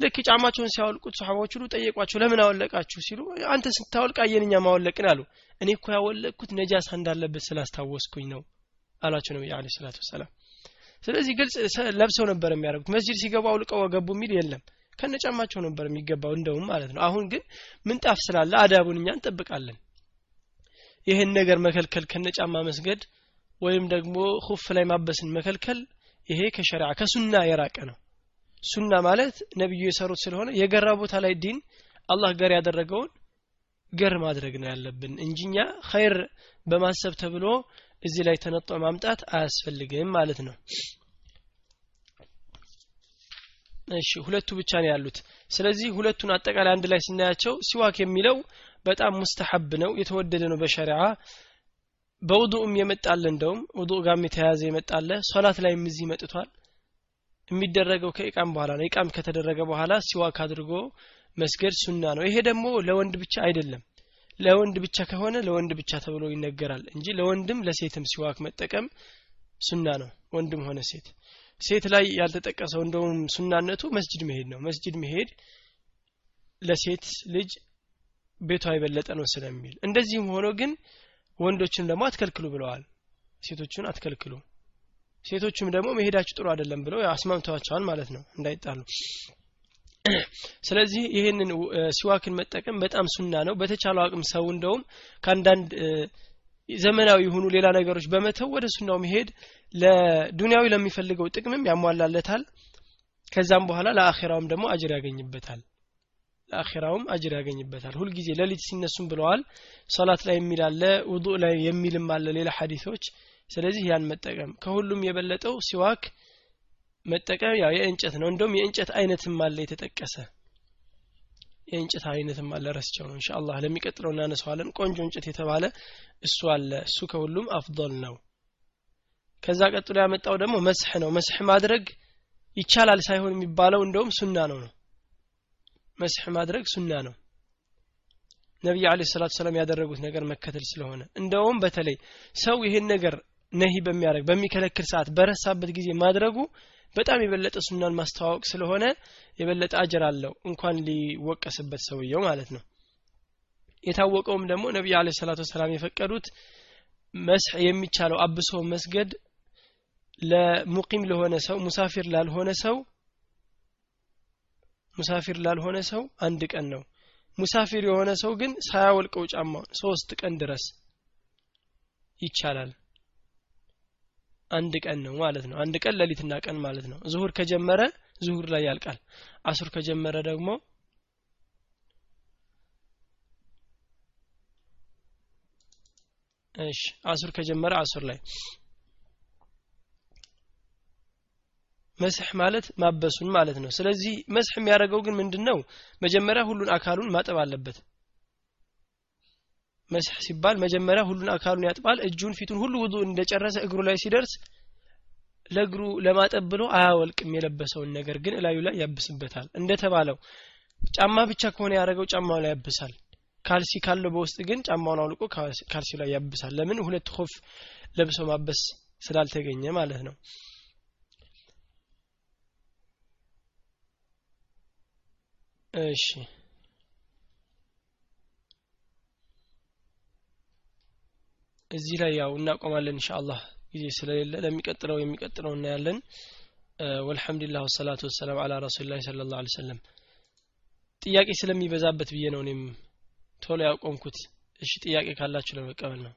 ልክ ጫማቸውን ሲያወልቁት ሰሓቦች ሁሉ ጠየቋቸው ለምን አወለቃችሁ? ሲሉ አንተ ስታወልቅ አየንኛ ማወለቅን አሉ። እኔ እኮ ያወለቅኩት ነጃሳ እንዳለበት ስላስታወስኩኝ ነው አላቸው ነቢዩ አለ ሰላት ወሰላም። ስለዚህ ግልጽ ለብሰው ነበር የሚያደርጉት። መስጂድ ሲገቡ አውልቀው ገቡ የሚል የለም ከነጫማቸው ነበር የሚገባው እንደውም ማለት ነው። አሁን ግን ምንጣፍ ስላለ አዳቡን እኛ እንጠብቃለን። ይህን ነገር መከልከል ከነጫማ መስገድ ወይም ደግሞ ሁፍ ላይ ማበስን መከልከል ይሄ ከሸሪዓ ከሱና የራቀ ነው። ሱና ማለት ነብዩ የሰሩት ስለሆነ የገራ ቦታ ላይ ዲን አላህ ገር ያደረገውን ገር ማድረግ ነው ያለብን እንጂኛ ኸይር በማሰብ ተብሎ እዚህ ላይ ተነጦ ማምጣት አያስፈልግም ማለት ነው እሺ ሁለቱ ብቻ ነው ያሉት። ስለዚህ ሁለቱን አጠቃላይ አንድ ላይ ስናያቸው ሲዋክ የሚለው በጣም ሙስተሐብ ነው የተወደደ ነው በሸሪዓ። በውዱእም የመጣለ እንደውም ውዱእ ጋም የተያዘ የመጣለ ሶላት ላይም እዚህ መጥቷል። የሚደረገው ከኢቃም በኋላ ነው። ኢቃም ከተደረገ በኋላ ሲዋክ አድርጎ መስገድ ሱና ነው። ይሄ ደግሞ ለወንድ ብቻ አይደለም። ለወንድ ብቻ ከሆነ ለወንድ ብቻ ተብሎ ይነገራል እንጂ ለወንድም ለሴትም ሲዋክ መጠቀም ሱና ነው። ወንድም ሆነ ሴት ሴት ላይ ያልተጠቀሰው እንደውም ሱናነቱ መስጅድ መሄድ ነው። መስጅድ መሄድ ለሴት ልጅ ቤቷ የበለጠ ነው ስለሚል። እንደዚህም ሆኖ ግን ወንዶችን ደግሞ አትከልክሉ ብለዋል። ሴቶቹን አትከልክሉ። ሴቶቹም ደግሞ መሄዳችሁ ጥሩ አይደለም ብለው አስማምተዋቸዋል ማለት ነው። እንዳይጣሉ። ስለዚህ ይህንን ሲዋክን መጠቀም በጣም ሱና ነው። በተቻለው አቅም ሰው እንደውም ከአንዳንድ ዘመናዊ የሆኑ ሌላ ነገሮች በመተው ወደ ሱናው መሄድ ለዱንያዊ ለሚፈልገው ጥቅምም ያሟላለታል። ከዛም በኋላ ለአኼራውም ደግሞ አጅር ያገኝበታል። ለአኼራውም አጅር ያገኝበታል። ሁልጊዜ ሌሊት ሲነሱም ብለዋል። ሶላት ላይ የሚል አለ ውዱእ ላይ የሚልም አለ ሌላ ሐዲሶች። ስለዚህ ያን መጠቀም ከሁሉም የበለጠው ሲዋክ መጠቀም ያው የእንጨት ነው። እንደውም የእንጨት አይነትም አለ የተጠቀሰ። የእንጨት አይነትም አለ ረስቸው ነው። ኢንሻአላህ ለሚቀጥለው እናነሳዋለን። ቆንጆ እንጨት የተባለ እሱ አለ። እሱ ከሁሉም አፍضል ነው ከዛ ቀጥሎ ያመጣው ደግሞ መስህ ነው። መስህ ማድረግ ይቻላል ሳይሆን የሚባለው እንደውም ሱና ነው ነው። መስህ ማድረግ ሱና ነው። ነቢይ አለ ሰላቱ ሰላም ያደረጉት ነገር መከተል ስለሆነ እንደውም በተለይ ሰው ይሄን ነገር ነሂ በሚያደርግ በሚከለክል ሰዓት በረሳበት ጊዜ ማድረጉ በጣም የበለጠ ሱናን ማስተዋወቅ ስለሆነ የበለጠ አጀር አለው እንኳን ሊወቀስበት ሰውየው ማለት ነው። የታወቀውም ደግሞ ነቢይ አለ ሰላቱ ወሰላም የፈቀዱት መስሕ የሚቻለው አብሶ መስገድ ለሙቂም ለሆነ ሰው ሙሳፊር ላልሆነ ሰው ሙሳፊር ላልሆነ ሰው አንድ ቀን ነው። ሙሳፊር የሆነ ሰው ግን ሳያወልቀው ጫማውን ሶስት ቀን ድረስ ይቻላል። አንድ ቀን ነው ማለት ነው። አንድ ቀን ሌሊትና ቀን ማለት ነው። ዙሁር ከጀመረ ዙሁር ላይ ያልቃል። አሱር ከጀመረ ደግሞ እሺ አሱር ከጀመረ አሱር ላይ መስህ ማለት ማበሱን ማለት ነው። ስለዚህ መስህ የሚያደርገው ግን ምንድነው? መጀመሪያ ሁሉን አካሉን ማጠብ አለበት። መስህ ሲባል መጀመሪያ ሁሉን አካሉን ያጥባል። እጁን ፊቱን ሁሉ ውዱ እንደጨረሰ እግሩ ላይ ሲደርስ ለእግሩ ለማጠብ ብሎ አያወልቅም የለበሰውን ነገር ግን እላዩ ላይ ያብስበታል። እንደተባለው ጫማ ብቻ ከሆነ ያደረገው ጫማው ላይ ያብሳል። ካልሲ ካለው በውስጥ ግን ጫማውን አውልቆ ካልሲ ላይ ያብሳል። ለምን? ሁለት ሆፍ ለብሶ ማበስ ስላልተገኘ ማለት ነው እሺ። እዚህ ላይ ያው እናቆማለን ኢንሻአላህ ጊዜ ስለሌለ ለሚቀጥለው የሚቀጥለው እናያለን። ወልሐምዱሊላህ ወሰላቱ ወሰላም አላ ረሱሊላህ ሰለላሁ ዐለይሂ ወሰለም። ጥያቄ ስለሚበዛበት ብዬ ነው እኔም ቶሎ ያቆምኩት። እሺ ጥያቄ ካላችሁ ለመቀበል ነው